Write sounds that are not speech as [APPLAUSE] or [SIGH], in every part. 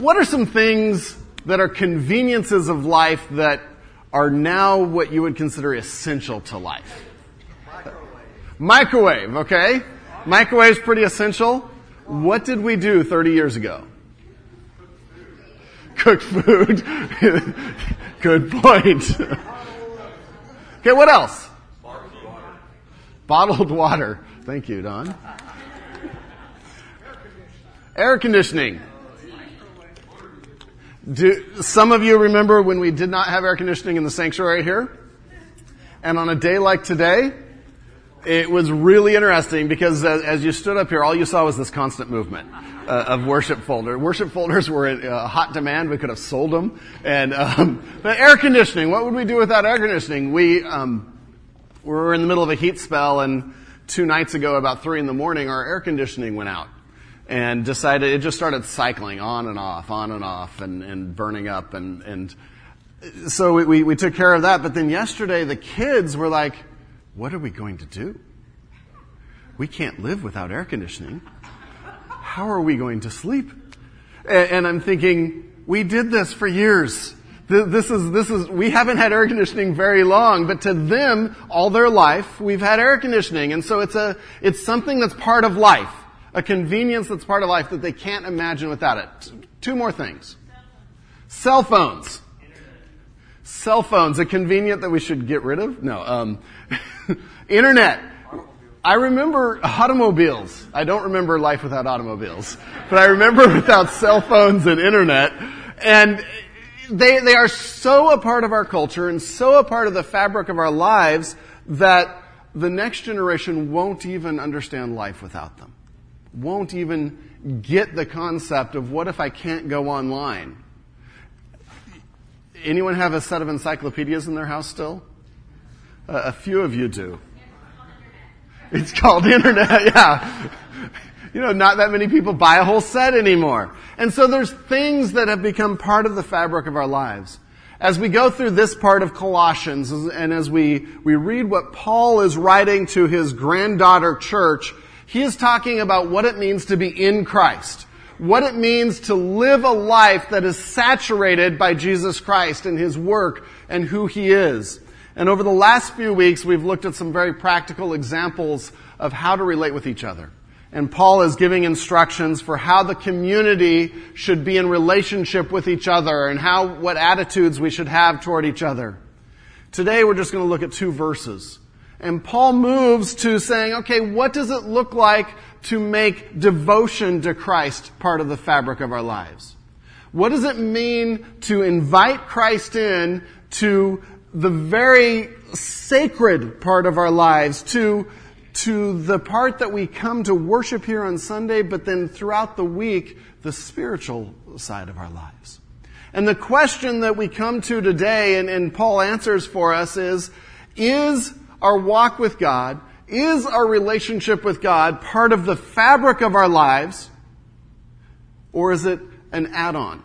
What are some things that are conveniences of life that are now what you would consider essential to life? Microwave. Microwave, okay? Microwave's pretty essential. What did we do 30 years ago? Cook food. [LAUGHS] Good point. okay, what else? Bottled water. Bottled water. Thank you, Don. Air conditioning. Do some of you remember when we did not have air conditioning in the sanctuary here? And on a day like today, it was really interesting because as you stood up here, all you saw was this constant movement uh, of worship folder. Worship folders were in uh, hot demand. We could have sold them. And um, but air conditioning. What would we do without air conditioning? We um, were in the middle of a heat spell, and two nights ago, about three in the morning, our air conditioning went out and decided it just started cycling on and off, on and off, and, and burning up, and and so we, we, we took care of that. But then yesterday, the kids were like, "What are we going to do? We can't live without air conditioning. How are we going to sleep?" And, and I'm thinking, we did this for years. This is, this is, we haven't had air conditioning very long, but to them, all their life, we've had air conditioning. And so it's a, it's something that's part of life a convenience that's part of life that they can't imagine without it. Two more things. Cell phones. Cell phones, a convenient that we should get rid of? No. Um, [LAUGHS] internet. I remember automobiles. I don't remember life without automobiles, but I remember [LAUGHS] without cell phones and internet. And they, they are so a part of our culture and so a part of the fabric of our lives that the next generation won't even understand life without them won't even get the concept of what if I can't go online? Anyone have a set of encyclopedias in their house still? Uh, a few of you do. It's called internet, [LAUGHS] yeah. You know, not that many people buy a whole set anymore. And so there's things that have become part of the fabric of our lives. As we go through this part of Colossians, and as we, we read what Paul is writing to his granddaughter church, he is talking about what it means to be in Christ. What it means to live a life that is saturated by Jesus Christ and His work and who He is. And over the last few weeks, we've looked at some very practical examples of how to relate with each other. And Paul is giving instructions for how the community should be in relationship with each other and how, what attitudes we should have toward each other. Today we're just going to look at two verses. And Paul moves to saying, okay, what does it look like to make devotion to Christ part of the fabric of our lives? What does it mean to invite Christ in to the very sacred part of our lives, to, to the part that we come to worship here on Sunday, but then throughout the week, the spiritual side of our lives? And the question that we come to today, and, and Paul answers for us, is, is our walk with God, is our relationship with God part of the fabric of our lives, or is it an add-on?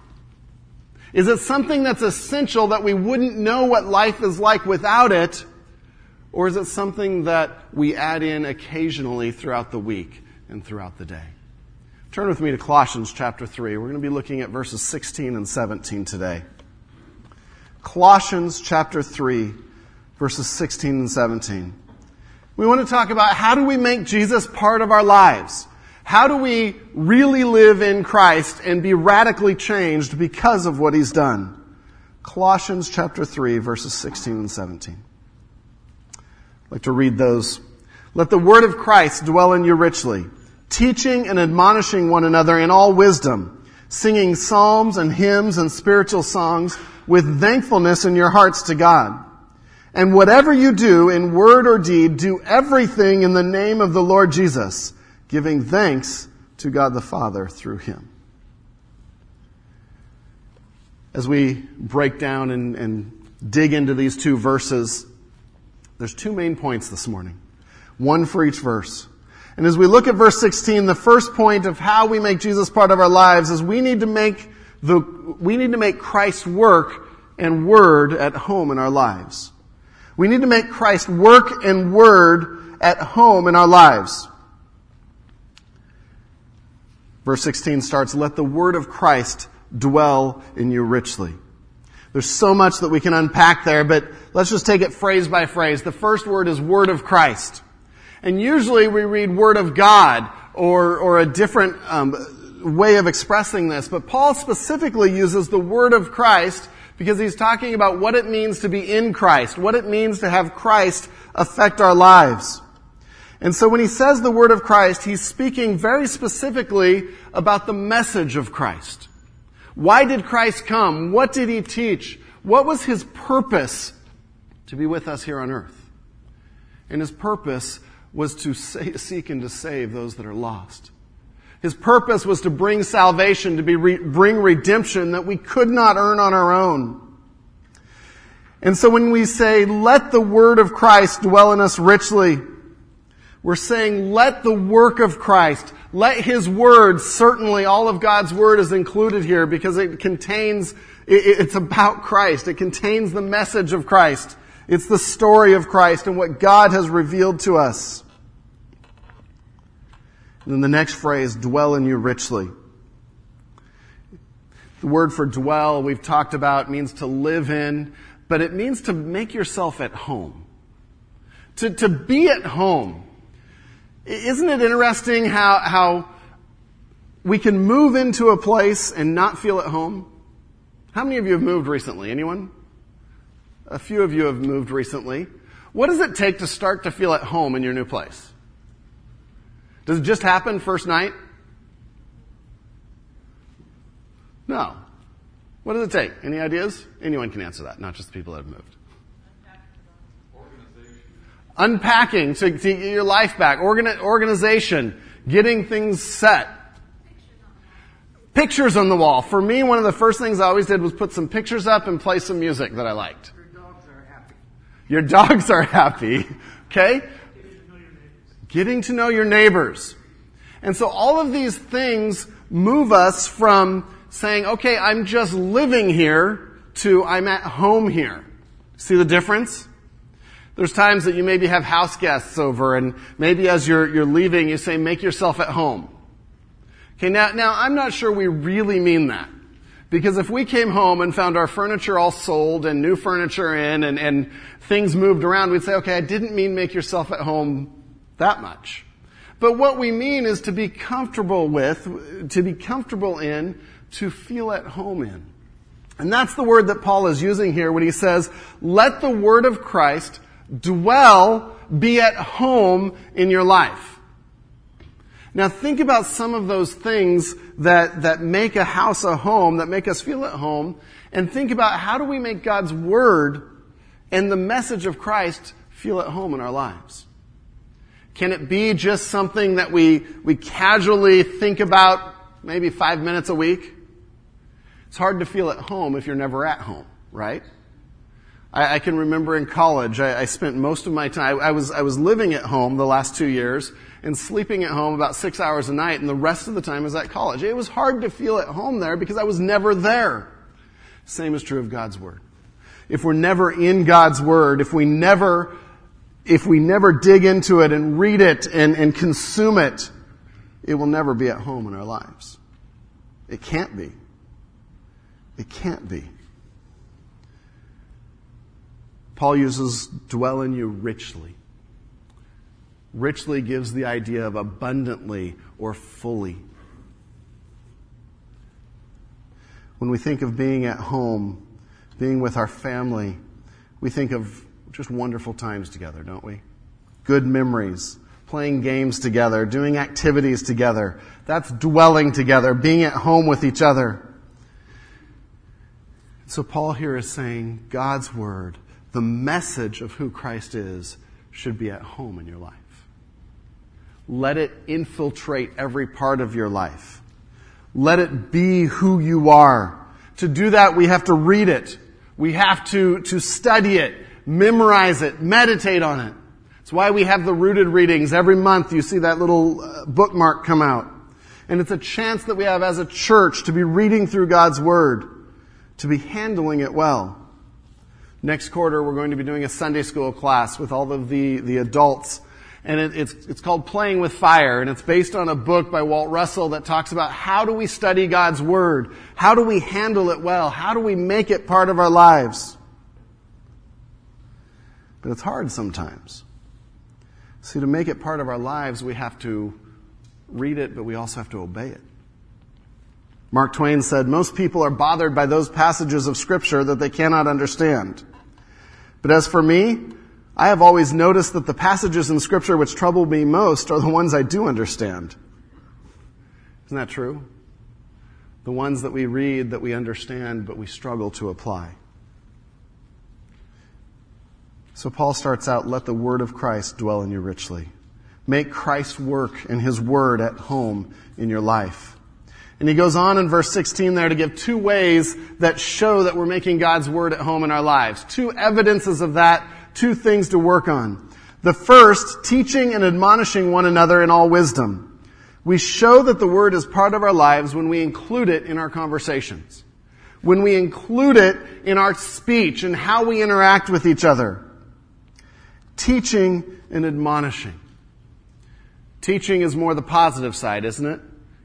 Is it something that's essential that we wouldn't know what life is like without it? Or is it something that we add in occasionally throughout the week and throughout the day? Turn with me to Colossians chapter 3. We're going to be looking at verses 16 and 17 today. Colossians chapter 3, verses 16 and 17. We want to talk about how do we make Jesus part of our lives? How do we really live in Christ and be radically changed because of what He's done? Colossians chapter 3, verses 16 and 17. I'd like to read those. Let the word of Christ dwell in you richly, teaching and admonishing one another in all wisdom, singing psalms and hymns and spiritual songs with thankfulness in your hearts to God. And whatever you do in word or deed, do everything in the name of the Lord Jesus, giving thanks to God the Father through him. As we break down and, and dig into these two verses, there's two main points this morning. One for each verse. And as we look at verse 16, the first point of how we make Jesus part of our lives is we need to make the, we need to make Christ's work and word at home in our lives. We need to make Christ work and word at home in our lives. Verse 16 starts, let the word of Christ dwell in you richly. There's so much that we can unpack there, but let's just take it phrase by phrase. The first word is word of Christ. And usually we read word of God or, or a different um, way of expressing this, but Paul specifically uses the word of Christ because he's talking about what it means to be in Christ, what it means to have Christ affect our lives. And so when he says the word of Christ, he's speaking very specifically about the message of Christ. Why did Christ come? What did he teach? What was his purpose to be with us here on earth? And his purpose was to seek and to save those that are lost. His purpose was to bring salvation, to be re- bring redemption that we could not earn on our own. And so when we say, let the word of Christ dwell in us richly, we're saying, let the work of Christ, let His Word, certainly all of God's Word is included here because it contains, it's about Christ. It contains the message of Christ. It's the story of Christ and what God has revealed to us. And then the next phrase, dwell in you richly. The word for dwell, we've talked about, means to live in, but it means to make yourself at home. To, to be at home. Isn't it interesting how, how we can move into a place and not feel at home? How many of you have moved recently? Anyone? A few of you have moved recently. What does it take to start to feel at home in your new place? Does it just happen first night? No. What does it take? Any ideas? Anyone can answer that, not just the people that have moved unpacking to, to get your life back, Organ- organization, getting things set. Pictures on the wall. For me, one of the first things I always did was put some pictures up and play some music that I liked. Your dogs are happy. Your dogs are happy. [LAUGHS] Okay? Getting to know your neighbors. And so all of these things move us from saying, okay, I'm just living here to I'm at home here. See the difference? There's times that you maybe have house guests over and maybe as you're, you're leaving you say, make yourself at home. Okay, now, now I'm not sure we really mean that. Because if we came home and found our furniture all sold and new furniture in and, and things moved around, we'd say, okay, I didn't mean make yourself at home that much. But what we mean is to be comfortable with, to be comfortable in, to feel at home in. And that's the word that Paul is using here when he says, let the word of Christ dwell, be at home in your life. Now think about some of those things that, that make a house a home, that make us feel at home, and think about how do we make God's Word and the message of Christ feel at home in our lives? Can it be just something that we, we casually think about maybe five minutes a week? It's hard to feel at home if you're never at home, right? I, I can remember in college, I, I, spent most of my time, I was, I was living at home the last two years and sleeping at home about six hours a night and the rest of the time was at college. It was hard to feel at home there because I was never there. Same is true of God's Word. If we're never in God's Word, if we never, if we never dig into it and read it and, and consume it, it will never be at home in our lives. It can't be. It can't be. Paul uses dwell in you richly. Richly gives the idea of abundantly or fully. When we think of being at home, being with our family, we think of just wonderful times together, don't we? Good memories, playing games together, doing activities together. That's dwelling together, being at home with each other. So Paul here is saying God's Word the message of who Christ is should be at home in your life. Let it infiltrate every part of your life. Let it be who you are. To do that, we have to read it. We have to, to study it, memorize it, meditate on it. It's why we have the rooted readings. Every month you see that little uh, bookmark come out. And it's a chance that we have as a church to be reading through God's Word, to be handling it well. Next quarter, we're going to be doing a Sunday school class with all of the, the adults. And it, it's, it's called Playing with Fire, and it's based on a book by Walt Russell that talks about how do we study God's Word? How do we handle it well? How do we make it part of our lives? But it's hard sometimes. See, to make it part of our lives, we have to read it, but we also have to obey it. Mark Twain said, Most people are bothered by those passages of Scripture that they cannot understand. But as for me, I have always noticed that the passages in Scripture which trouble me most are the ones I do understand. Isn't that true? The ones that we read, that we understand, but we struggle to apply. So Paul starts out, let the word of Christ dwell in you richly. Make Christ's work and his word at home in your life. And he goes on in verse 16 there to give two ways that show that we're making God's word at home in our lives. Two evidences of that, two things to work on. The first, teaching and admonishing one another in all wisdom. We show that the word is part of our lives when we include it in our conversations. When we include it in our speech and how we interact with each other teaching and admonishing. Teaching is more the positive side, isn't it?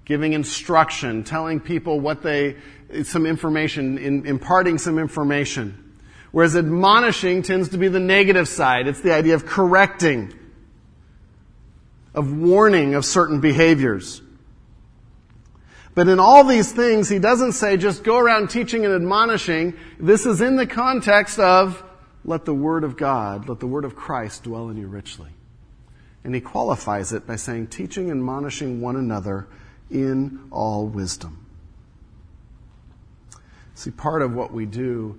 Giving instruction, telling people what they, some information, in, imparting some information. Whereas admonishing tends to be the negative side. It's the idea of correcting, of warning of certain behaviors. But in all these things, he doesn't say just go around teaching and admonishing. This is in the context of let the Word of God, let the Word of Christ dwell in you richly. And he qualifies it by saying, teaching and admonishing one another in all wisdom. See, part of what we do,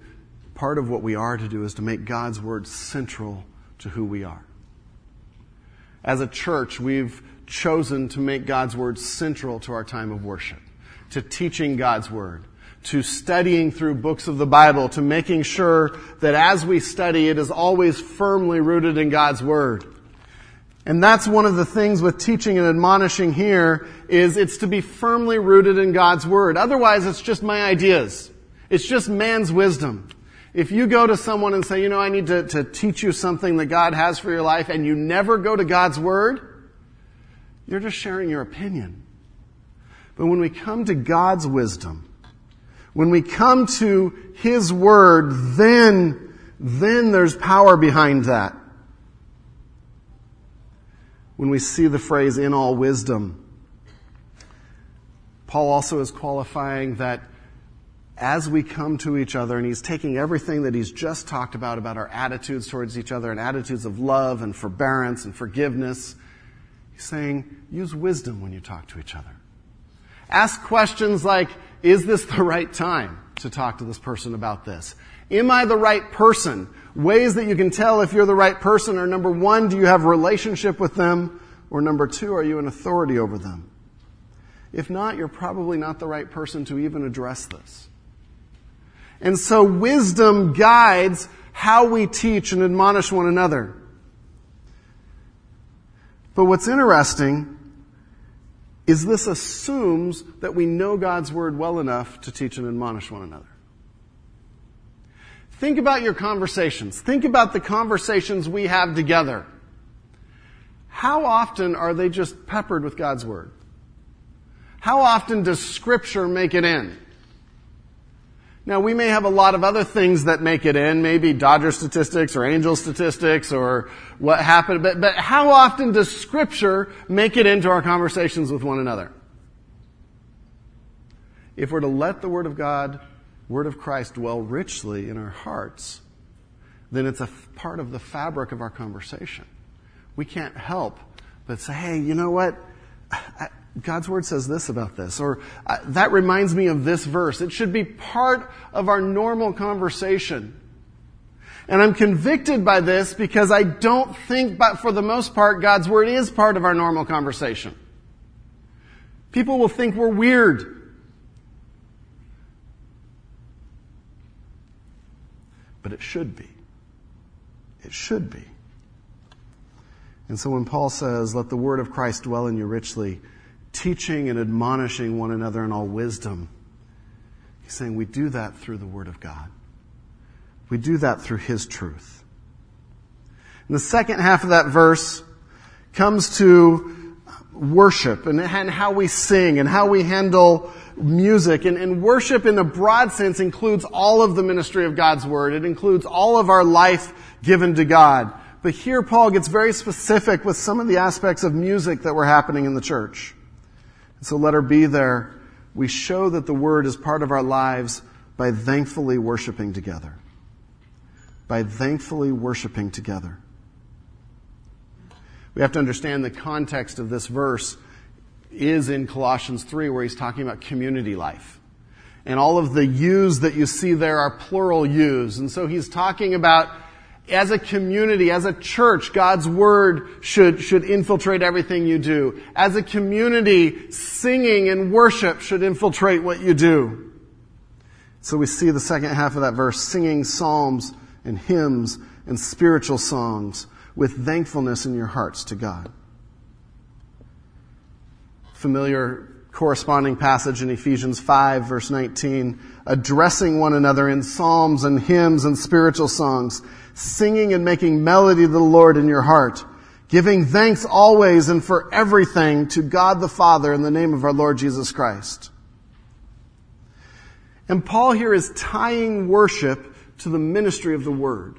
part of what we are to do is to make God's Word central to who we are. As a church, we've chosen to make God's Word central to our time of worship, to teaching God's Word, to studying through books of the Bible, to making sure that as we study, it is always firmly rooted in God's Word. And that's one of the things with teaching and admonishing here is it's to be firmly rooted in God's Word. Otherwise, it's just my ideas. It's just man's wisdom. If you go to someone and say, you know, I need to, to teach you something that God has for your life, and you never go to God's Word, you're just sharing your opinion. But when we come to God's wisdom, when we come to His Word, then, then there's power behind that. When we see the phrase in all wisdom, Paul also is qualifying that as we come to each other, and he's taking everything that he's just talked about, about our attitudes towards each other and attitudes of love and forbearance and forgiveness, he's saying, use wisdom when you talk to each other. Ask questions like, is this the right time to talk to this person about this? Am I the right person? Ways that you can tell if you're the right person are number one, do you have a relationship with them? Or number two, are you an authority over them? If not, you're probably not the right person to even address this. And so wisdom guides how we teach and admonish one another. But what's interesting is this assumes that we know God's Word well enough to teach and admonish one another. Think about your conversations. Think about the conversations we have together. How often are they just peppered with God's Word? How often does Scripture make it in? Now, we may have a lot of other things that make it in, maybe Dodger statistics or Angel statistics or what happened, but, but how often does Scripture make it into our conversations with one another? If we're to let the Word of God, Word of Christ dwell richly in our hearts, then it's a part of the fabric of our conversation. We can't help but say, hey, you know what? I, God's word says this about this, or uh, that reminds me of this verse. It should be part of our normal conversation. And I'm convicted by this because I don't think, but for the most part, God's word is part of our normal conversation. People will think we're weird. But it should be. It should be. And so when Paul says, let the word of Christ dwell in you richly, teaching and admonishing one another in all wisdom. He's saying we do that through the Word of God. We do that through His truth. In the second half of that verse, comes to worship and, and how we sing and how we handle music. And, and worship in a broad sense includes all of the ministry of God's Word. It includes all of our life given to God. But here Paul gets very specific with some of the aspects of music that were happening in the church. So let her be there. We show that the Word is part of our lives by thankfully worshiping together. By thankfully worshiping together. We have to understand the context of this verse is in Colossians 3 where he's talking about community life. And all of the yous that you see there are plural yous. And so he's talking about as a community, as a church, God's word should, should infiltrate everything you do. As a community, singing and worship should infiltrate what you do. So we see the second half of that verse, singing psalms and hymns and spiritual songs with thankfulness in your hearts to God. Familiar corresponding passage in Ephesians 5 verse 19, addressing one another in psalms and hymns and spiritual songs, singing and making melody to the Lord in your heart, giving thanks always and for everything to God the Father in the name of our Lord Jesus Christ. And Paul here is tying worship to the ministry of the Word.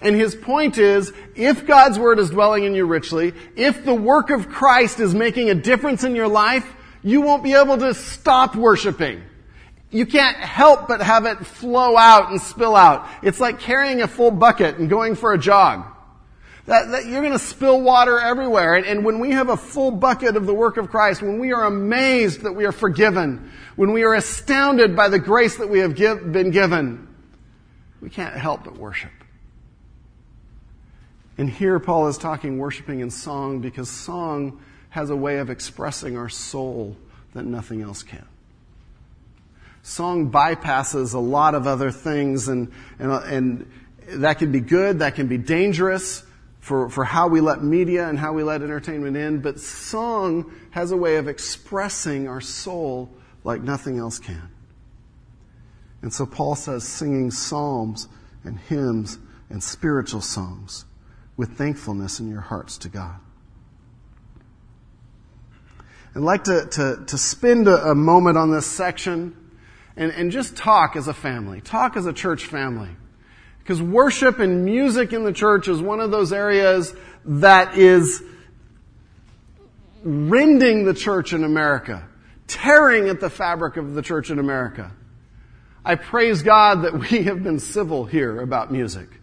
And his point is, if God's Word is dwelling in you richly, if the work of Christ is making a difference in your life, you won't be able to stop worshiping. You can't help but have it flow out and spill out. It's like carrying a full bucket and going for a jog. That, that you're going to spill water everywhere. And, and when we have a full bucket of the work of Christ, when we are amazed that we are forgiven, when we are astounded by the grace that we have give, been given, we can't help but worship. And here Paul is talking worshiping in song because song has a way of expressing our soul that nothing else can. Song bypasses a lot of other things and, and, and that can be good, that can be dangerous for, for how we let media and how we let entertainment in, but song has a way of expressing our soul like nothing else can. And so Paul says singing psalms and hymns and spiritual songs with thankfulness in your hearts to God. I'd like to, to, to spend a, a moment on this section and, and just talk as a family, talk as a church family. Because worship and music in the church is one of those areas that is rending the church in America, tearing at the fabric of the church in America. I praise God that we have been civil here about music.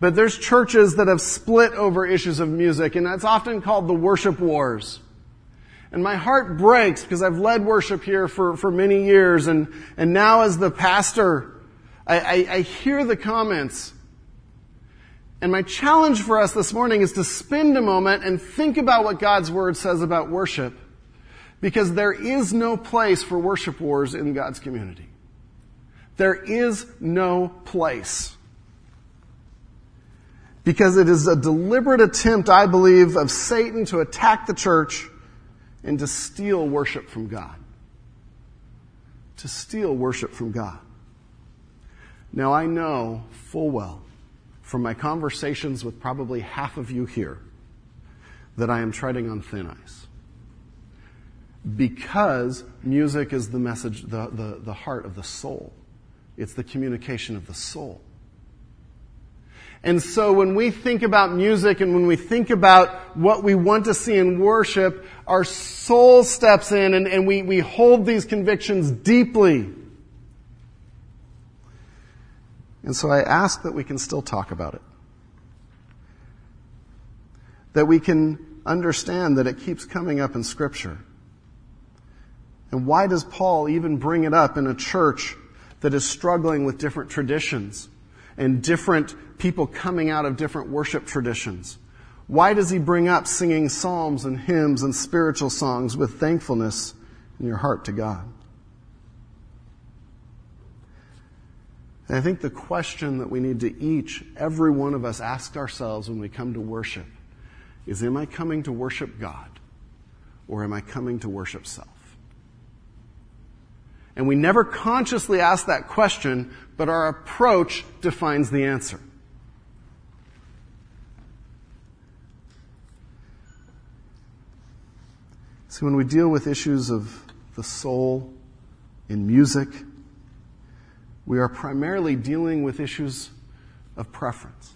But there's churches that have split over issues of music, and that's often called the worship wars. And my heart breaks because I've led worship here for, for many years, and, and now as the pastor, I, I, I hear the comments. And my challenge for us this morning is to spend a moment and think about what God's Word says about worship. Because there is no place for worship wars in God's community. There is no place because it is a deliberate attempt, I believe, of Satan to attack the church and to steal worship from God. To steal worship from God. Now, I know full well from my conversations with probably half of you here that I am treading on thin ice. Because music is the message, the, the, the heart of the soul. It's the communication of the soul. And so when we think about music and when we think about what we want to see in worship, our soul steps in and, and we, we hold these convictions deeply. And so I ask that we can still talk about it. That we can understand that it keeps coming up in Scripture. And why does Paul even bring it up in a church that is struggling with different traditions and different people coming out of different worship traditions. Why does he bring up singing psalms and hymns and spiritual songs with thankfulness in your heart to God? And I think the question that we need to each, every one of us, ask ourselves when we come to worship is Am I coming to worship God or am I coming to worship self? And we never consciously ask that question, but our approach defines the answer. See, when we deal with issues of the soul in music, we are primarily dealing with issues of preference,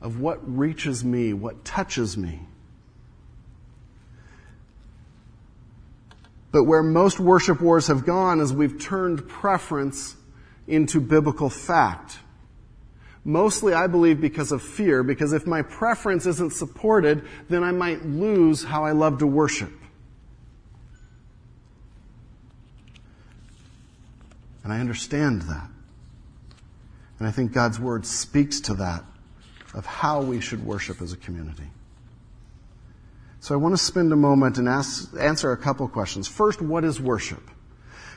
of what reaches me, what touches me. But where most worship wars have gone is we've turned preference into biblical fact. Mostly, I believe, because of fear, because if my preference isn't supported, then I might lose how I love to worship. And I understand that. And I think God's Word speaks to that, of how we should worship as a community. So I want to spend a moment and ask, answer a couple questions. First, what is worship?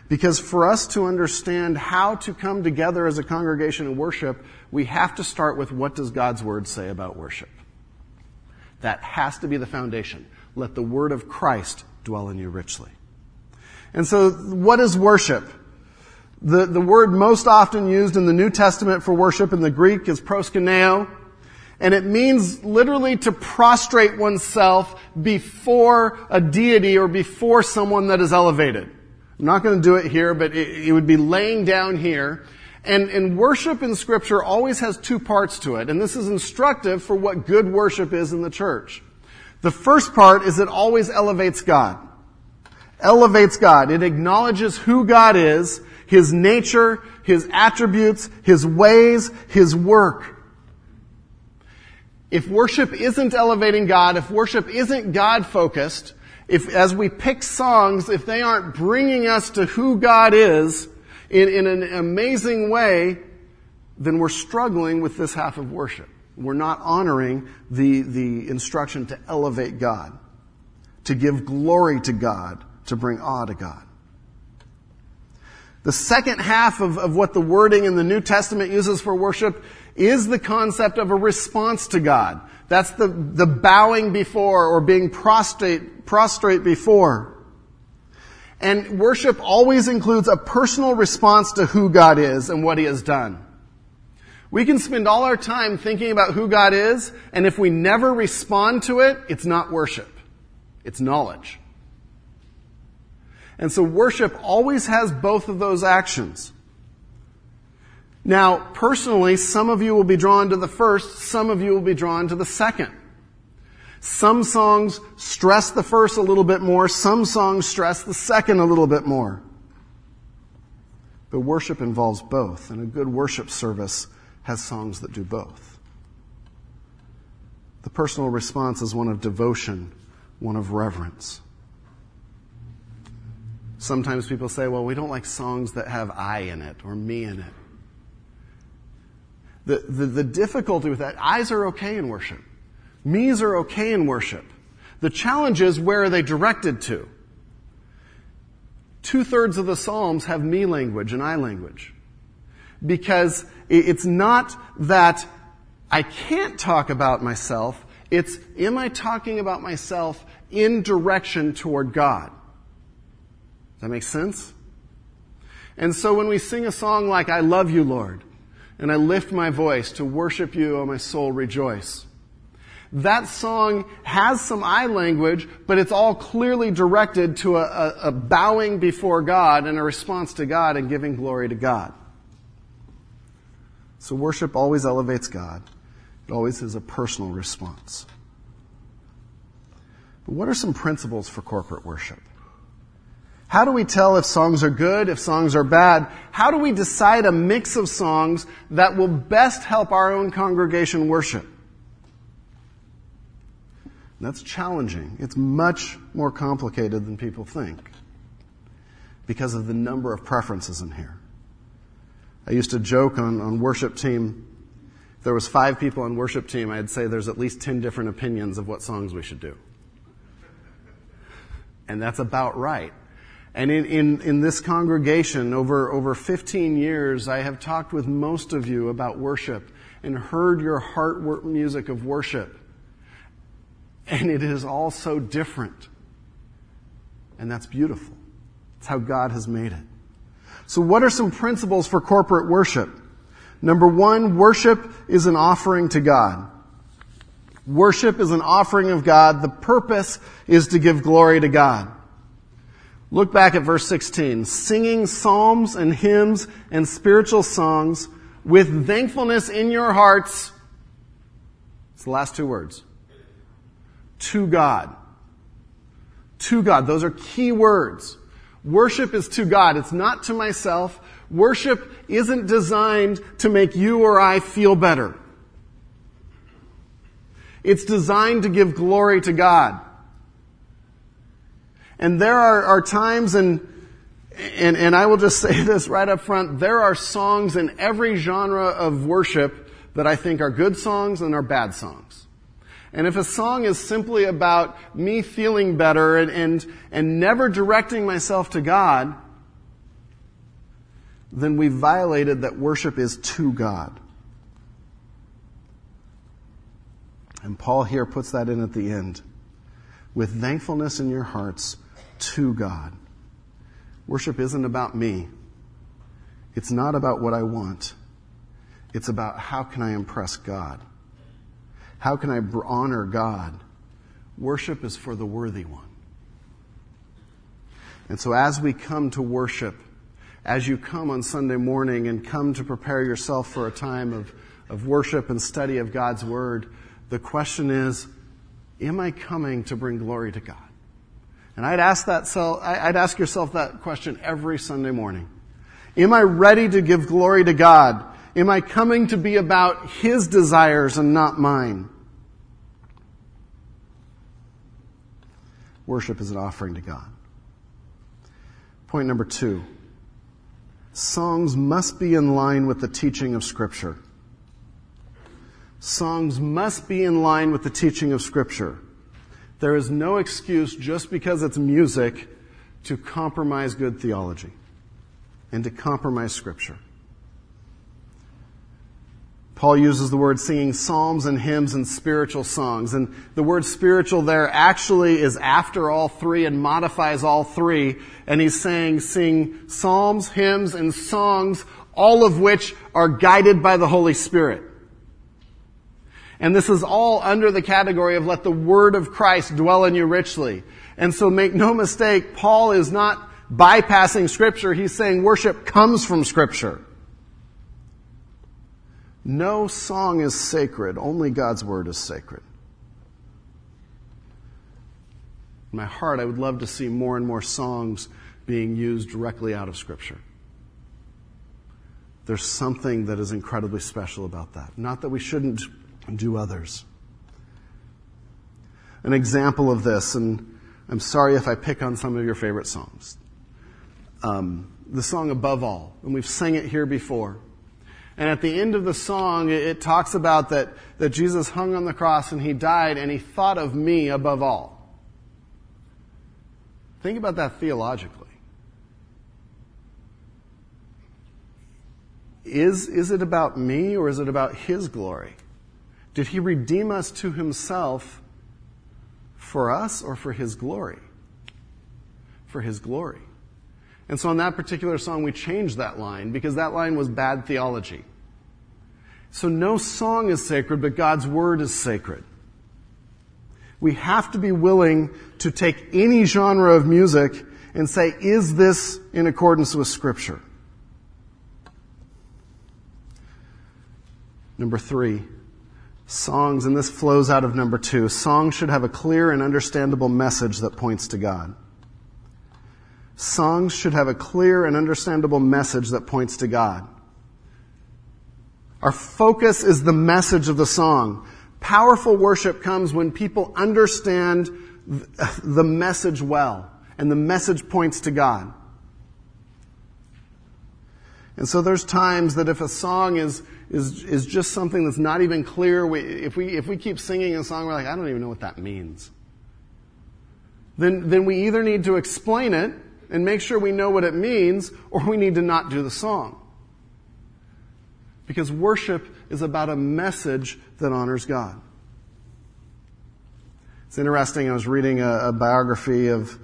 Because for us to understand how to come together as a congregation and worship, we have to start with what does God's Word say about worship? That has to be the foundation. Let the Word of Christ dwell in you richly. And so, what is worship? The, the word most often used in the New Testament for worship in the Greek is proskuneo, and it means literally to prostrate oneself before a deity or before someone that is elevated. I'm not going to do it here, but it, it would be laying down here. And, and worship in scripture always has two parts to it. And this is instructive for what good worship is in the church. The first part is it always elevates God. Elevates God. It acknowledges who God is, His nature, His attributes, His ways, His work. If worship isn't elevating God, if worship isn't God focused, if as we pick songs, if they aren't bringing us to who God is in, in an amazing way, then we're struggling with this half of worship. We're not honoring the, the instruction to elevate God, to give glory to God, to bring awe to God. The second half of, of what the wording in the New Testament uses for worship is the concept of a response to God. That's the, the bowing before or being prostrate, prostrate before. And worship always includes a personal response to who God is and what He has done. We can spend all our time thinking about who God is, and if we never respond to it, it's not worship. It's knowledge. And so worship always has both of those actions. Now, personally, some of you will be drawn to the first, some of you will be drawn to the second. Some songs stress the first a little bit more, some songs stress the second a little bit more. But worship involves both, and a good worship service has songs that do both. The personal response is one of devotion, one of reverence. Sometimes people say, well, we don't like songs that have I in it or me in it. The, the, the difficulty with that, I's are okay in worship. Me's are okay in worship. The challenge is where are they directed to? Two thirds of the Psalms have me language and I language. Because it's not that I can't talk about myself, it's am I talking about myself in direction toward God? Does that make sense? And so when we sing a song like I love you, Lord, and I lift my voice to worship you, O my soul, rejoice. That song has some I language, but it's all clearly directed to a, a, a bowing before God and a response to God and giving glory to God. So worship always elevates God. It always is a personal response. But what are some principles for corporate worship? How do we tell if songs are good, if songs are bad? How do we decide a mix of songs that will best help our own congregation worship? That's challenging. It's much more complicated than people think because of the number of preferences in here. I used to joke on, on worship team. If there was five people on worship team, I'd say there's at least 10 different opinions of what songs we should do. And that's about right. And in, in, in this congregation, over, over 15 years, I have talked with most of you about worship and heard your heart music of worship. And it is all so different. And that's beautiful. It's how God has made it. So what are some principles for corporate worship? Number one, worship is an offering to God. Worship is an offering of God. The purpose is to give glory to God. Look back at verse 16. Singing psalms and hymns and spiritual songs with thankfulness in your hearts. It's the last two words. To God. To God. Those are key words. Worship is to God. It's not to myself. Worship isn't designed to make you or I feel better. It's designed to give glory to God. And there are, are times and, and, and I will just [LAUGHS] say this right up front, there are songs in every genre of worship that I think are good songs and are bad songs. And if a song is simply about me feeling better and, and, and never directing myself to God, then we've violated that worship is to God. And Paul here puts that in at the end. With thankfulness in your hearts, to God. Worship isn't about me. It's not about what I want. It's about how can I impress God? How can I honor God? Worship is for the worthy one. And so as we come to worship, as you come on Sunday morning and come to prepare yourself for a time of, of worship and study of God's Word, the question is, am I coming to bring glory to God? And I'd ask that so I'd ask yourself that question every Sunday morning. Am I ready to give glory to God? Am I coming to be about His desires and not mine? Worship is an offering to God. Point number two. Songs must be in line with the teaching of Scripture. Songs must be in line with the teaching of Scripture. There is no excuse just because it's music to compromise good theology and to compromise scripture. Paul uses the word singing psalms and hymns and spiritual songs. And the word spiritual there actually is after all three and modifies all three. And he's saying sing psalms, hymns, and songs, all of which are guided by the Holy Spirit. And this is all under the category of let the word of Christ dwell in you richly. And so make no mistake, Paul is not bypassing scripture. He's saying worship comes from scripture. No song is sacred. Only God's word is sacred. In my heart, I would love to see more and more songs being used directly out of scripture. There's something that is incredibly special about that. Not that we shouldn't do others. An example of this, and I'm sorry if I pick on some of your favorite songs. Um, the song Above All, and we've sang it here before. And at the end of the song, it, talks about that, that Jesus hung on the cross and he died and he thought of me above all. Think about that theologically. Is, is it about me or is it about his glory? Did he redeem us to himself for us or for his glory? For his glory. And so on that particular song, we changed that line because that line was bad theology. So no song is sacred, but God's word is sacred. We have to be willing to take any genre of music and say, is this in accordance with scripture? Number three, Songs, and this flows out of number two, songs should have a clear and understandable message that points to God. Songs should have a clear and understandable message that points to God. Our focus is the message of the song. Powerful worship comes when people understand the message well, and the message points to God. And so there's times that if a song is is, is just something that's not even clear. We, if, we, if we keep singing a song, we're like, I don't even know what that means. Then, then we either need to explain it and make sure we know what it means, or we need to not do the song. Because worship is about a message that honors God. It's interesting. I was reading a, a biography of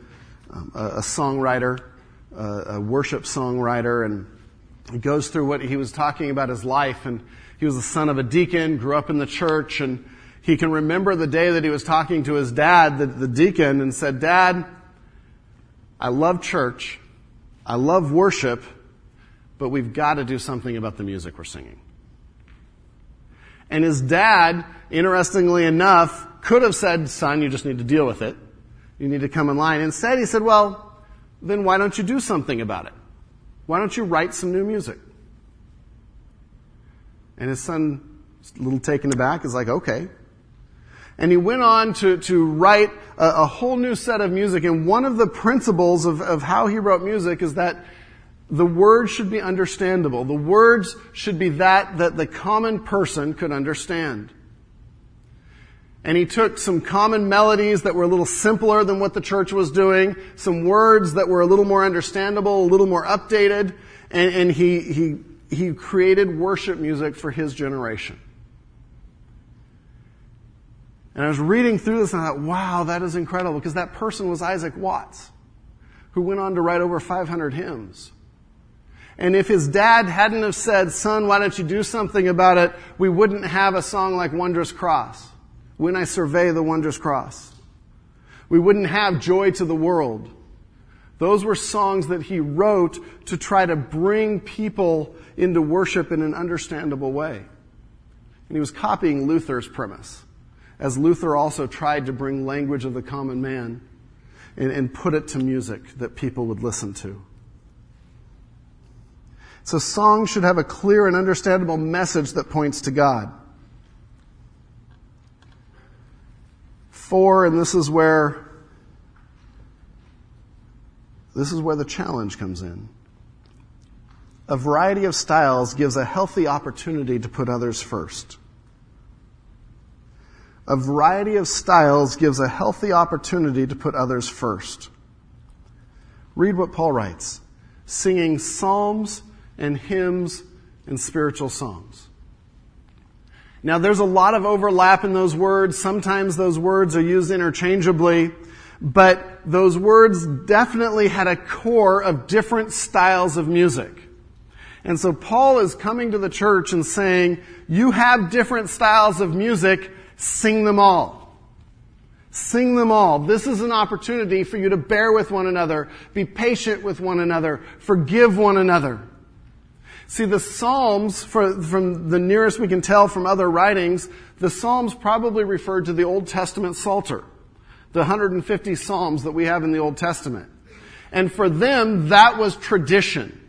um, a, a, songwriter, a, worship songwriter, and goes through what he was talking about his life and he was the son of a deacon, grew up in the church and He can remember the day that he was talking to his dad, the, the deacon, and said, Dad, I love church. I love worship, but we've got to do something about the music we're singing. And his dad, interestingly enough, could have said, son, you just need to deal with it. You need to come in line. Instead, he said, well, then why don't you do something about it? Why don't you write some new music? And his son, a little taken aback, is like, okay. And he went on to, to write a, a whole new set of music. And one of the principles of, of how he wrote music is that the words should be understandable. The words should be that that the common person could understand. And he took some common melodies that were a little simpler than what the church was doing, some words that were a little more understandable, a little more updated, and, and he, he, he created worship music for his generation. And I was reading through this and I thought, wow, that is incredible, because that person was Isaac Watts, who went on to write over 500 hymns. And if his dad hadn't have said, son, why don't you do something about it, we wouldn't have a song like Wondrous Cross. When I survey the wondrous cross. We wouldn't have joy to the world. Those were songs that he wrote to try to bring people into worship in an understandable way. And he was copying Luther's premise, as Luther also tried to bring language of the common man and, and put it to music that people would listen to. So songs should have a clear and understandable message that points to God. Four, and this is where this is where the challenge comes in. A variety of styles gives a healthy opportunity to put others first. A variety of styles gives a healthy opportunity to put others first. Read what Paul writes singing psalms and hymns and spiritual songs. Now there's a lot of overlap in those words. Sometimes those words are used interchangeably, but those words definitely had a core of different styles of music. And so Paul is coming to the church and saying, you have different styles of music, sing them all. Sing them all. This is an opportunity for you to bear with one another, be patient with one another, forgive one another. See, the Psalms, for, from the nearest we can tell from other writings, the Psalms probably referred to the Old Testament Psalter, the 150 Psalms that we have in the Old Testament. And for them, that was tradition.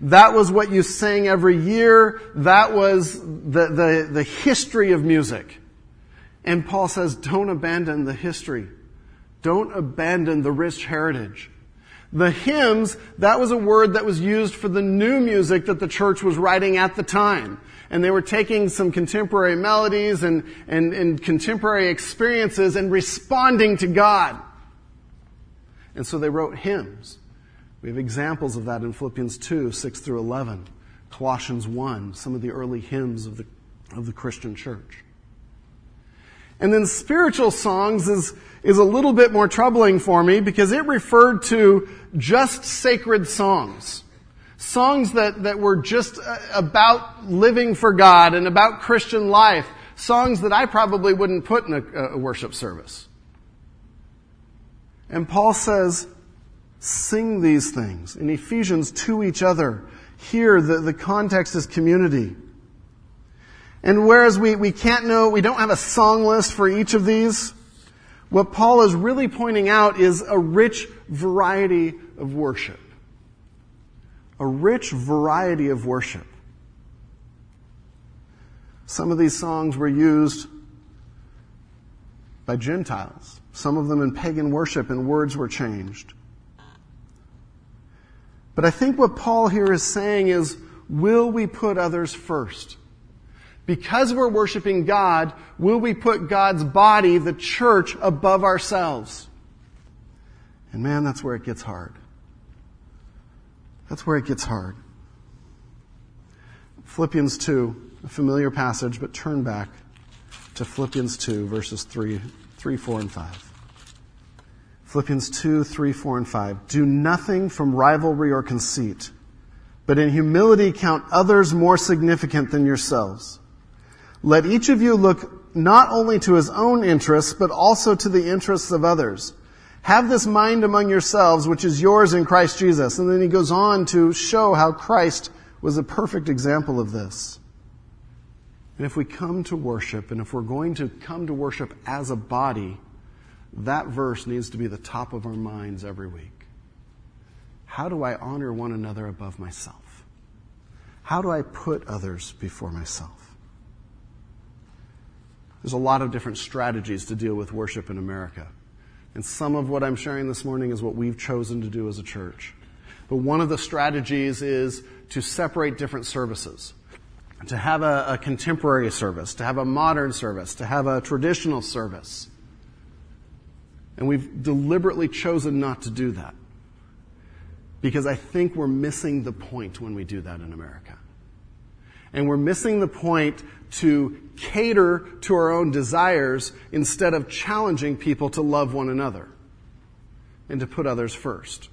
That was what you sang every year. That was the, the, the history of music. And Paul says, don't abandon the history. Don't abandon the rich heritage. The hymns, that was a word that was used for the new music that the church was writing at the time. And they were taking some contemporary melodies and, and, and contemporary experiences and responding to God. And so they wrote hymns. We have examples of that in Philippians 2, 6 through 11, Colossians 1, some of the early hymns of the, of the Christian church. And then spiritual songs is, is a little bit more troubling for me because it referred to just sacred songs. Songs that, that were just uh, about living for God and about Christian life. Songs that I probably wouldn't put in a, a worship service. And Paul says, sing these things. In Ephesians, to each other. Here, the, the context is community. And whereas we, we can't know, we don't have a song list for each of these, what Paul is really pointing out is a rich variety of worship. A rich variety of worship. Some of these songs were used by Gentiles, some of them in pagan worship, and words were changed. But I think what Paul here is saying is, will we put others first? Because we're worshiping God, will we put God's body, the church, above ourselves? And man, that's where it gets hard. That's where it gets hard. Philippians 2, a familiar passage, but turn back to Philippians 2, verses 3, 3 4, and 5. Philippians 2, 3, 4, and 5. Do nothing from rivalry or conceit, but in humility count others more significant than yourselves. Let each of you look not only to his own interests, but also to the interests of others. Have this mind among yourselves, which is yours in Christ Jesus. And then he goes on to show how Christ was a perfect example of this. And if we come to worship, and if we're going to come to worship as a body, that verse needs to be the top of our minds every week. How do I honor one another above myself? How do I put others before myself? There's a lot of different strategies to deal with worship in America. And some of what I'm sharing this morning is what we've chosen to do as a church. But one of the strategies is to separate different services. To have a, a contemporary service, to have a modern service, to have a traditional service. And we've deliberately chosen not to do that. Because I think we're missing the point when we do that in America. And we're missing the point to cater to our own desires instead of challenging people to love one another and to put others first.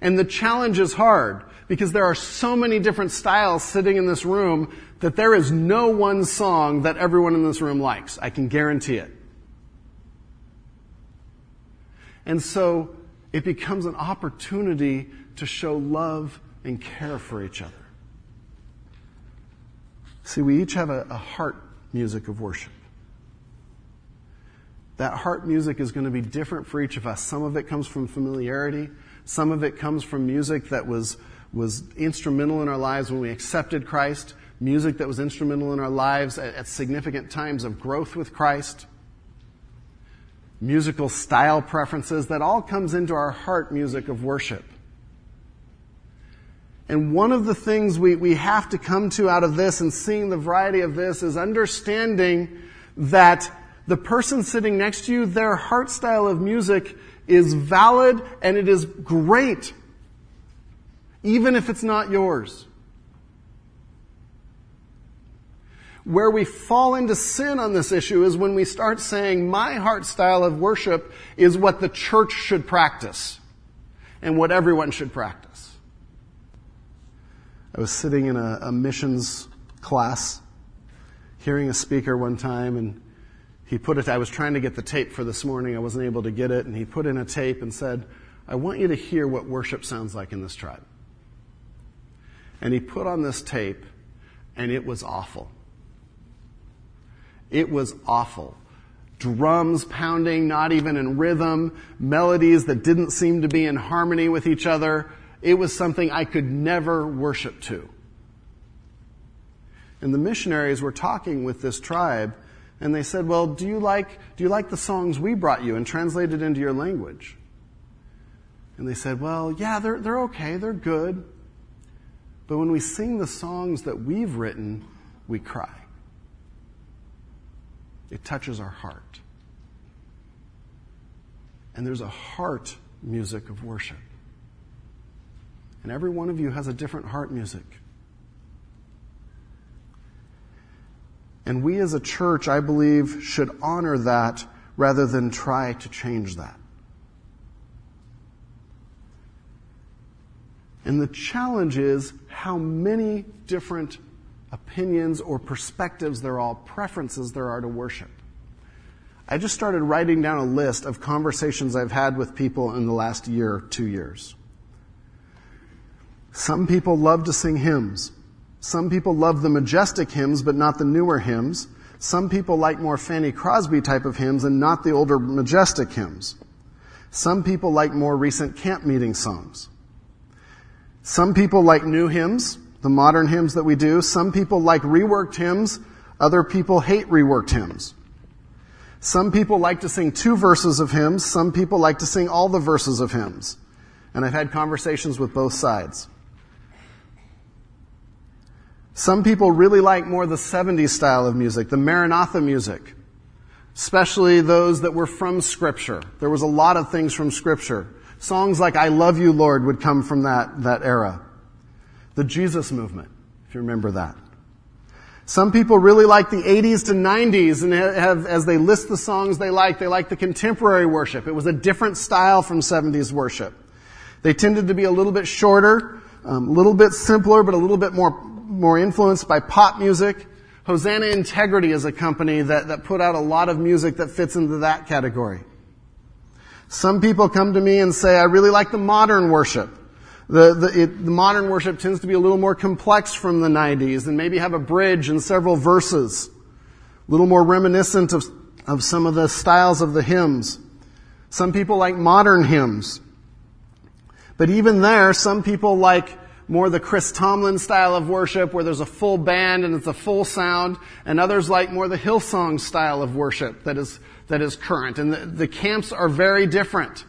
And the challenge is hard because there are so many different styles sitting in this room that there is no one song that everyone in this room likes. I can guarantee it. And so it becomes an opportunity to show love and care for each other. See, we each have a, a heart music of worship. That heart music is going to be different for each of us. Some of it comes from familiarity. Some of it comes from music that was, was instrumental in our lives when we accepted Christ. Music that was instrumental in our lives at, at significant times of growth with Christ. Musical style preferences that all comes into our heart music of worship. And one of the things we, we have to come to out of this and seeing the variety of this is understanding that the person sitting next to you, their heart style of music is valid and it is great, even if it's not yours. Where we fall into sin on this issue is when we start saying, my heart style of worship is what the church should practice and what everyone should practice. I was sitting in a, a missions class, hearing a speaker one time, and he put it, I was trying to get the tape for this morning. I wasn't able to get it. And he put in a tape and said, I want you to hear what worship sounds like in this tribe. And he put on this tape, and it was awful. It was awful. Drums pounding, not even in rhythm, melodies that didn't seem to be in harmony with each other. It was something I could never worship to. And the missionaries were talking with this tribe, and they said, Well, do you like, do you like the songs we brought you and translated into your language? And they said, Well, yeah, they're, they're okay, they're good. But when we sing the songs that we've written, we cry. It touches our heart. And there's a heart music of worship. And every one of you has a different heart music. And we as a church, I believe, should honor that rather than try to change that. And the challenge is how many different opinions or perspectives there are, preferences there are to worship. I just started writing down a list of conversations I've had with people in the last year, two years. Some people love to sing hymns. Some people love the majestic hymns, but not the newer hymns. Some people like more Fanny Crosby type of hymns and not the older majestic hymns. Some people like more recent camp meeting songs. Some people like new hymns, the modern hymns that we do. Some people like reworked hymns. Other people hate reworked hymns. Some people like to sing two verses of hymns. Some people like to sing all the verses of hymns. And I've had conversations with both sides. Some people really like more the 70s style of music, the Maranatha music, especially those that were from Scripture. There was a lot of things from Scripture. Songs like I Love You, Lord would come from that, that era. The Jesus movement, if you remember that. Some people really like the 80s to 90s and have, as they list the songs they like, they like the contemporary worship. It was a different style from 70s worship. They tended to be a little bit shorter, um, a little bit simpler, but a little bit more more influenced by pop music, Hosanna Integrity is a company that, that put out a lot of music that fits into that category. Some people come to me and say, I really like the modern worship. The, the, it, the, modern worship tends to be a little more complex from the 90s and maybe have a bridge and several verses. A little more reminiscent of, of some of the styles of the hymns. Some people like modern hymns. But even there, some people like more the Chris Tomlin style of worship where there's a full band and it's a full sound, and others like more the Hillsong style of worship that is, that is current. And the, the camps are very different.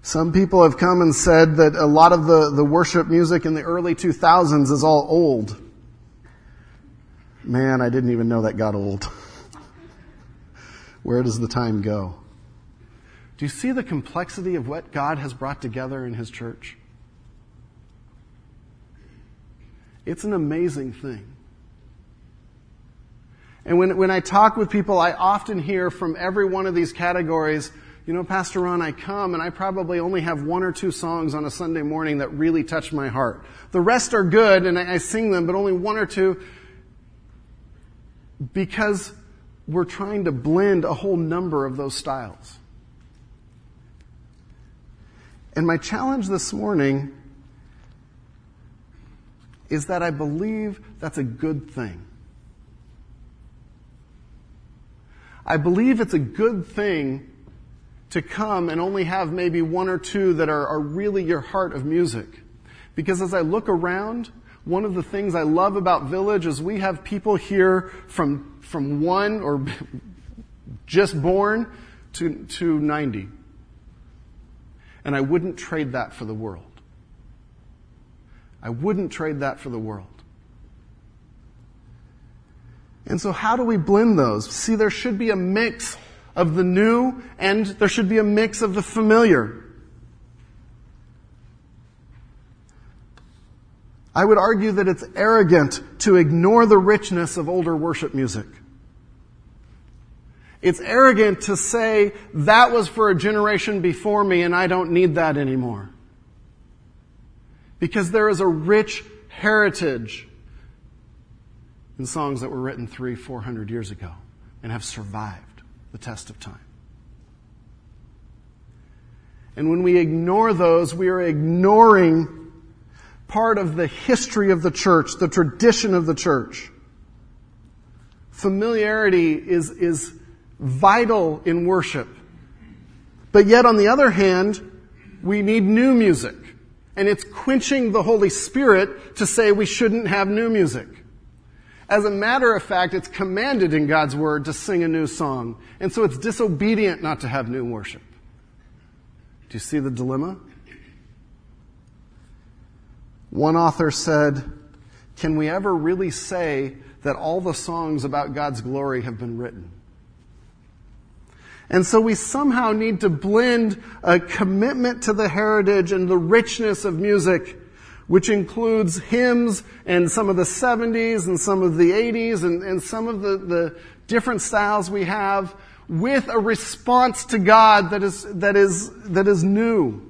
Some people have come and said that a lot of the, the worship music in the early 2000s is all old. Man, I didn't even know that got old. Where does the time go? Do you see the complexity of what God has brought together in His church? It's an amazing thing. And when, when I talk with people, I often hear from every one of these categories, you know, Pastor Ron, I come and I probably only have one or two songs on a Sunday morning that really touch my heart. The rest are good and I, I sing them, but only one or two because we're trying to blend a whole number of those styles. And my challenge this morning is that I believe that's a good thing. I believe it's a good thing to come and only have maybe one or two that are, are really your heart of music. Because as I look around, one of the things I love about Village is we have people here from, from one or [LAUGHS] just born to, to 90. And I wouldn't trade that for the world. I wouldn't trade that for the world. And so how do we blend those? See, there should be a mix of the new and there should be a mix of the familiar. I would argue that it's arrogant to ignore the richness of older worship music. It's arrogant to say that was for a generation before me and I don't need that anymore. Because there is a rich heritage in songs that were written three, four hundred years ago and have survived the test of time. And when we ignore those, we are ignoring part of the history of the church, the tradition of the church. Familiarity is, is vital in worship. But yet, on the other hand, we need new music. And it's quenching the Holy Spirit to say we shouldn't have new music. As a matter of fact, it's commanded in God's Word to sing a new song. And so it's disobedient not to have new worship. Do you see the dilemma? One author said, Can we ever really say that all the songs about God's glory have been written? And so we somehow need to blend a commitment to the heritage and the richness of music, which includes hymns and some of the 70s and some of the 80s and, and some of the, the different styles we have with a response to God that is, that is, that is new.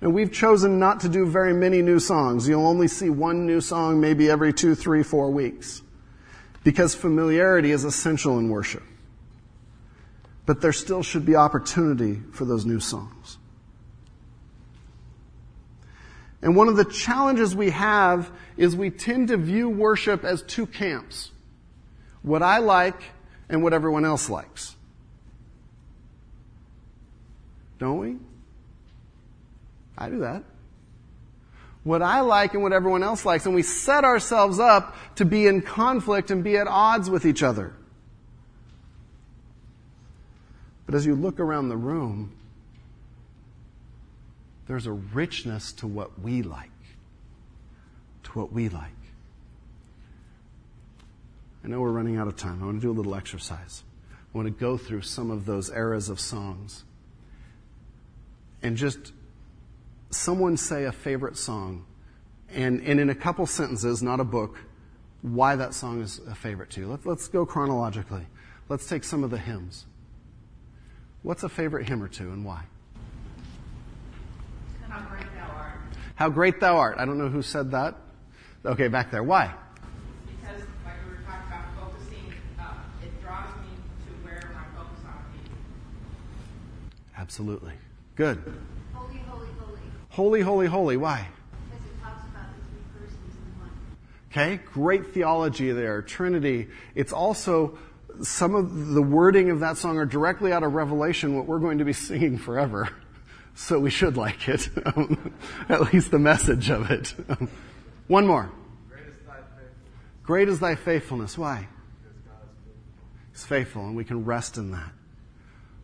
And we've chosen not to do very many new songs. You'll only see one new song maybe every two, three, four weeks. Because familiarity is essential in worship but there still should be opportunity for those new songs. And one of the challenges we have is we tend to view worship as two camps. What I like and what everyone else likes. Don't we? I do that. What I like and what everyone else likes, and we set ourselves up to be in conflict and be at odds with each other. But as you look around the room, there's a richness to what we like. To what we like. I know we're running out of time. I want to do a little exercise. I want to go through some of those eras of songs. And just someone say a favorite song. And, and in a couple sentences, not a book, why that song is a favorite to you. Let, let's go chronologically. Let's take some of the hymns. What's a favorite hymn or two and why? How great thou art. How great thou art. I don't know who said that. Okay, back there. Why? Because, like we were talking about focusing, uh, it draws me to where my focus ought to be. Absolutely. Good. Holy, holy, holy. Holy, holy, holy. Why? Because it talks about the three persons in one. Okay, great theology there. Trinity. It's also some of the wording of that song are directly out of Revelation, what we're going to be singing forever. [LAUGHS] So we should like it. [LAUGHS] At least the message of it. [LAUGHS] One more. Great is thy faithfulness. Great is thy faithfulness. Why? He's faithful, and we can rest in that.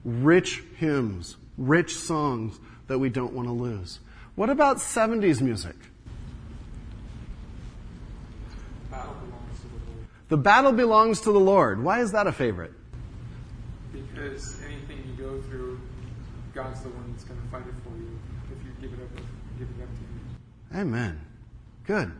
Rich hymns, rich songs that we don't want to lose. What about 70s music? Battle belongs to the Lord. The battle belongs to the Lord. Why is that a favorite? Because anything you go through, God's the one that's going to fight it for you if you give it up, give it up to Him. Amen. Good.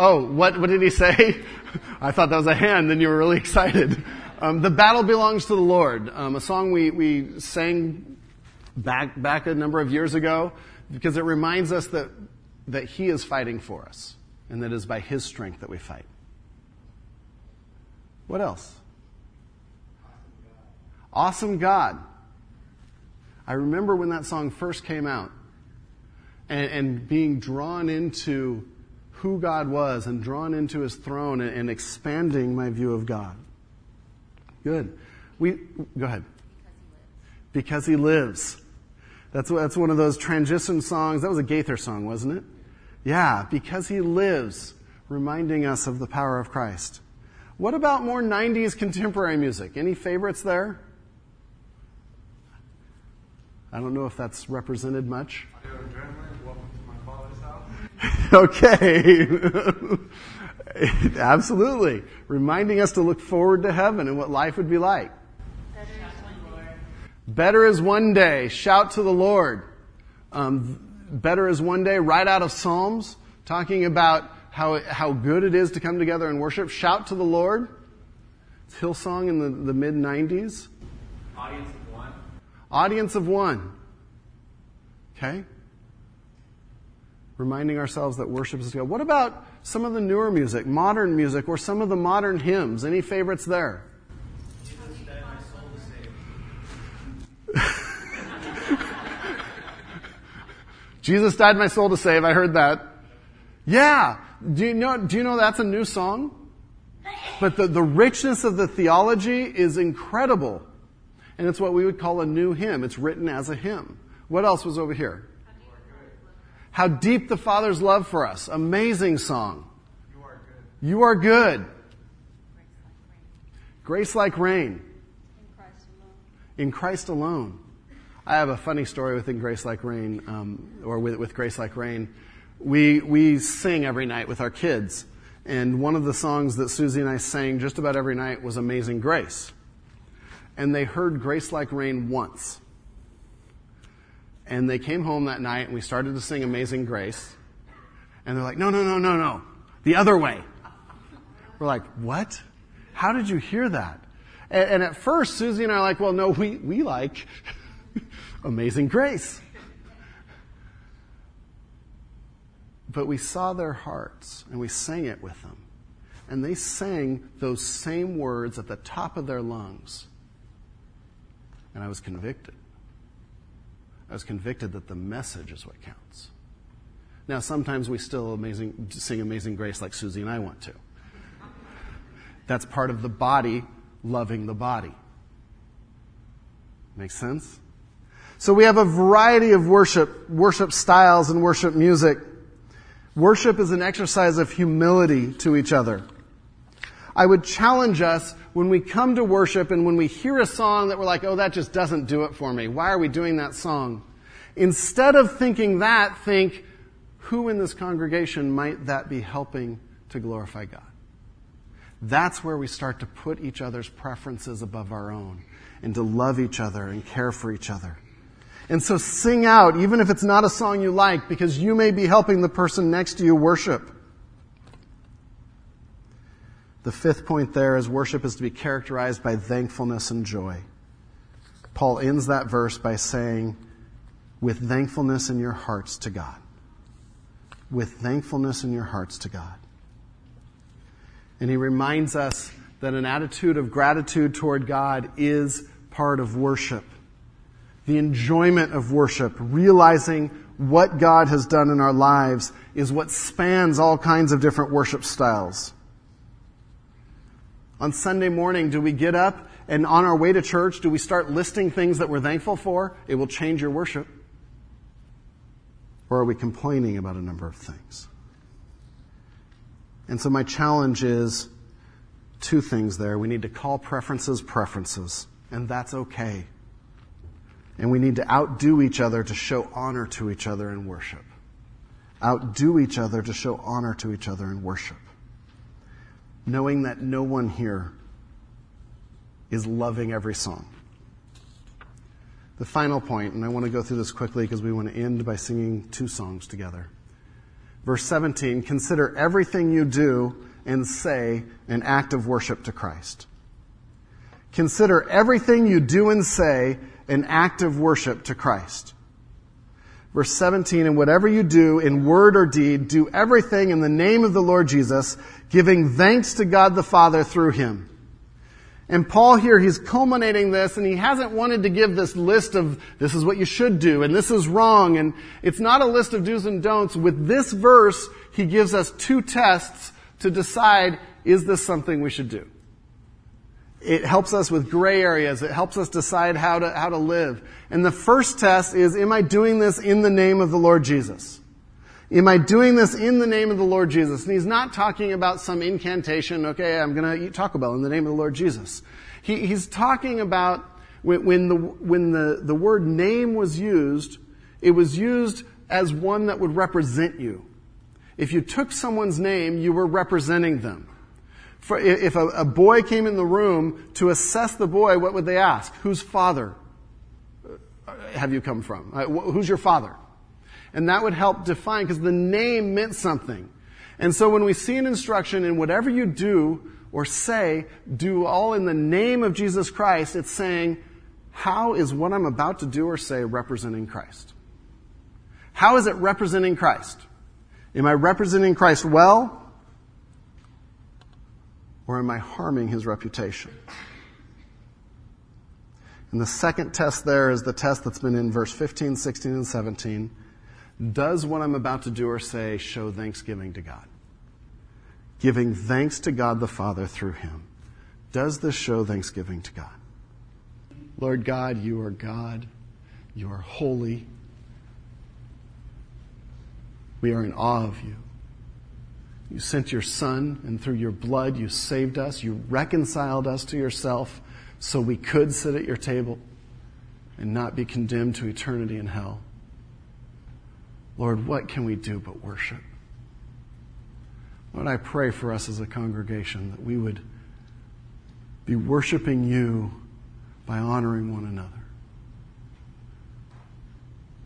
Oh, what, what did he say? [LAUGHS] I thought that was a hand, then you were really excited. Um, the battle belongs to the Lord. Um, a song we, we sang back, back a number of years ago because it reminds us that, that he is fighting for us and that it is by his strength that we fight. What else? Awesome God. I remember when that song first came out and, and being drawn into who God was and drawn into his throne and, and expanding my view of God. Good. We, go ahead. Because he lives. That's, that's one of those transition songs. That was a Gaither song, wasn't it? Yeah, because he lives, reminding us of the power of Christ. What about more 90s contemporary music? Any favorites there? I don't know if that's represented much. I do adrenaline. Welcome to my father's [LAUGHS] house. okay. [LAUGHS] Absolutely. Reminding us to look forward to heaven and what life would be like. Better is one day. Shout to the Lord. Um, better is one day, right out of Psalms, talking about how, how good it is to come together and worship. Shout to the Lord. It's Hillsong in the, the mid 90s. Audience of one. Audience of one. Okay? Reminding ourselves that worship is God. What about some of the newer music, modern music, or some of the modern hymns? Any favorites there? Jesus died my soul to save. Jesus died my soul to save. I heard that. Yeah. Do you know, do you know that's a new song? But the, the richness of the theology is incredible. And it's what we would call a new hymn. It's written as a hymn. What else was over here? How deep the Father's love for us. Amazing song. You are good. You are good. Grace like rain. In Christ alone. In Christ alone. I have a funny story within Grace Like Rain, um, or with, with Grace Like Rain. We, we sing every night with our kids. And one of the songs that Susie and I sang just about every night was Amazing Grace. And they heard Grace Like Rain once. And they came home that night and we started to sing Amazing Grace. And they're like, no, no, no, no, no. The other way. We're like, what? How did you hear that? And, and at first, Susie and I are like, well, no, we, we like [LAUGHS] Amazing Grace. But we saw their hearts and we sang it with them. And they sang those same words at the top of their lungs. And I was convicted. I was convicted that the message is what counts. Now, sometimes we still amazing, sing Amazing Grace like Susie and I want to. That's part of the body loving the body. Make sense? So we have a variety of worship, worship styles and worship music. Worship is an exercise of humility to each other. I would challenge us when we come to worship and when we hear a song that we're like, oh, that just doesn't do it for me. Why are we doing that song? Instead of thinking that, think, who in this congregation might that be helping to glorify God? That's where we start to put each other's preferences above our own and to love each other and care for each other. And so sing out, even if it's not a song you like, because you may be helping the person next to you worship. The fifth point there is worship is to be characterized by thankfulness and joy. Paul ends that verse by saying, with thankfulness in your hearts to God. With thankfulness in your hearts to God. And he reminds us that an attitude of gratitude toward God is part of worship. The enjoyment of worship, realizing what God has done in our lives, is what spans all kinds of different worship styles. On Sunday morning, do we get up and on our way to church, do we start listing things that we're thankful for? It will change your worship. Or are we complaining about a number of things? And so my challenge is two things there. We need to call preferences preferences, and that's okay. And we need to outdo each other to show honor to each other in worship. Outdo each other to show honor to each other in worship. Knowing that no one here is loving every song. The final point, and I want to go through this quickly because we want to end by singing two songs together. Verse 17, consider everything you do and say an act of worship to Christ. Consider everything you do and say an act of worship to Christ. Verse 17, and whatever you do in word or deed, do everything in the name of the Lord Jesus, giving thanks to God the Father through him. And Paul here, he's culminating this and he hasn't wanted to give this list of this is what you should do and this is wrong and it's not a list of do's and don'ts. With this verse, he gives us two tests to decide is this something we should do? It helps us with gray areas. It helps us decide how to, how to live. And the first test is, am I doing this in the name of the Lord Jesus? Am I doing this in the name of the Lord Jesus? And he's not talking about some incantation, okay, I'm gonna eat Taco Bell in the name of the Lord Jesus. He, he's talking about when, when, the, when the, the word name was used, it was used as one that would represent you. If you took someone's name, you were representing them. For if a, a boy came in the room to assess the boy, what would they ask? Whose father have you come from? Uh, who's your father? And that would help define, because the name meant something. And so when we see an instruction in whatever you do or say, do all in the name of Jesus Christ, it's saying, how is what I'm about to do or say representing Christ? How is it representing Christ? Am I representing Christ well? Or am I harming his reputation? And the second test there is the test that's been in verse 15, 16, and 17. Does what I'm about to do or say show thanksgiving to God? Giving thanks to God the Father through him. Does this show thanksgiving to God? Lord God, you are God. You are holy. We are in awe of you. You sent your Son, and through your blood, you saved us. You reconciled us to yourself so we could sit at your table and not be condemned to eternity in hell. Lord, what can we do but worship? Lord, I pray for us as a congregation that we would be worshiping you by honoring one another.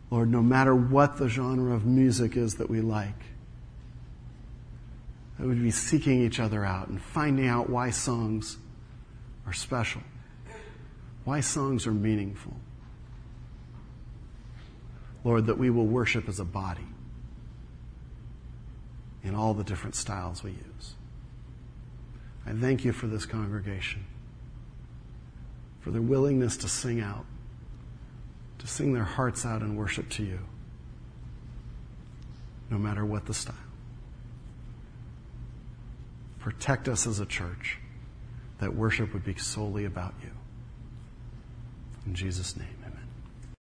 Lord, no matter what the genre of music is that we like, that we'd be seeking each other out and finding out why songs are special, why songs are meaningful. Lord, that we will worship as a body in all the different styles we use. I thank you for this congregation, for their willingness to sing out, to sing their hearts out in worship to you, no matter what the style. Protect us as a church that worship would be solely about you. In Jesus' name.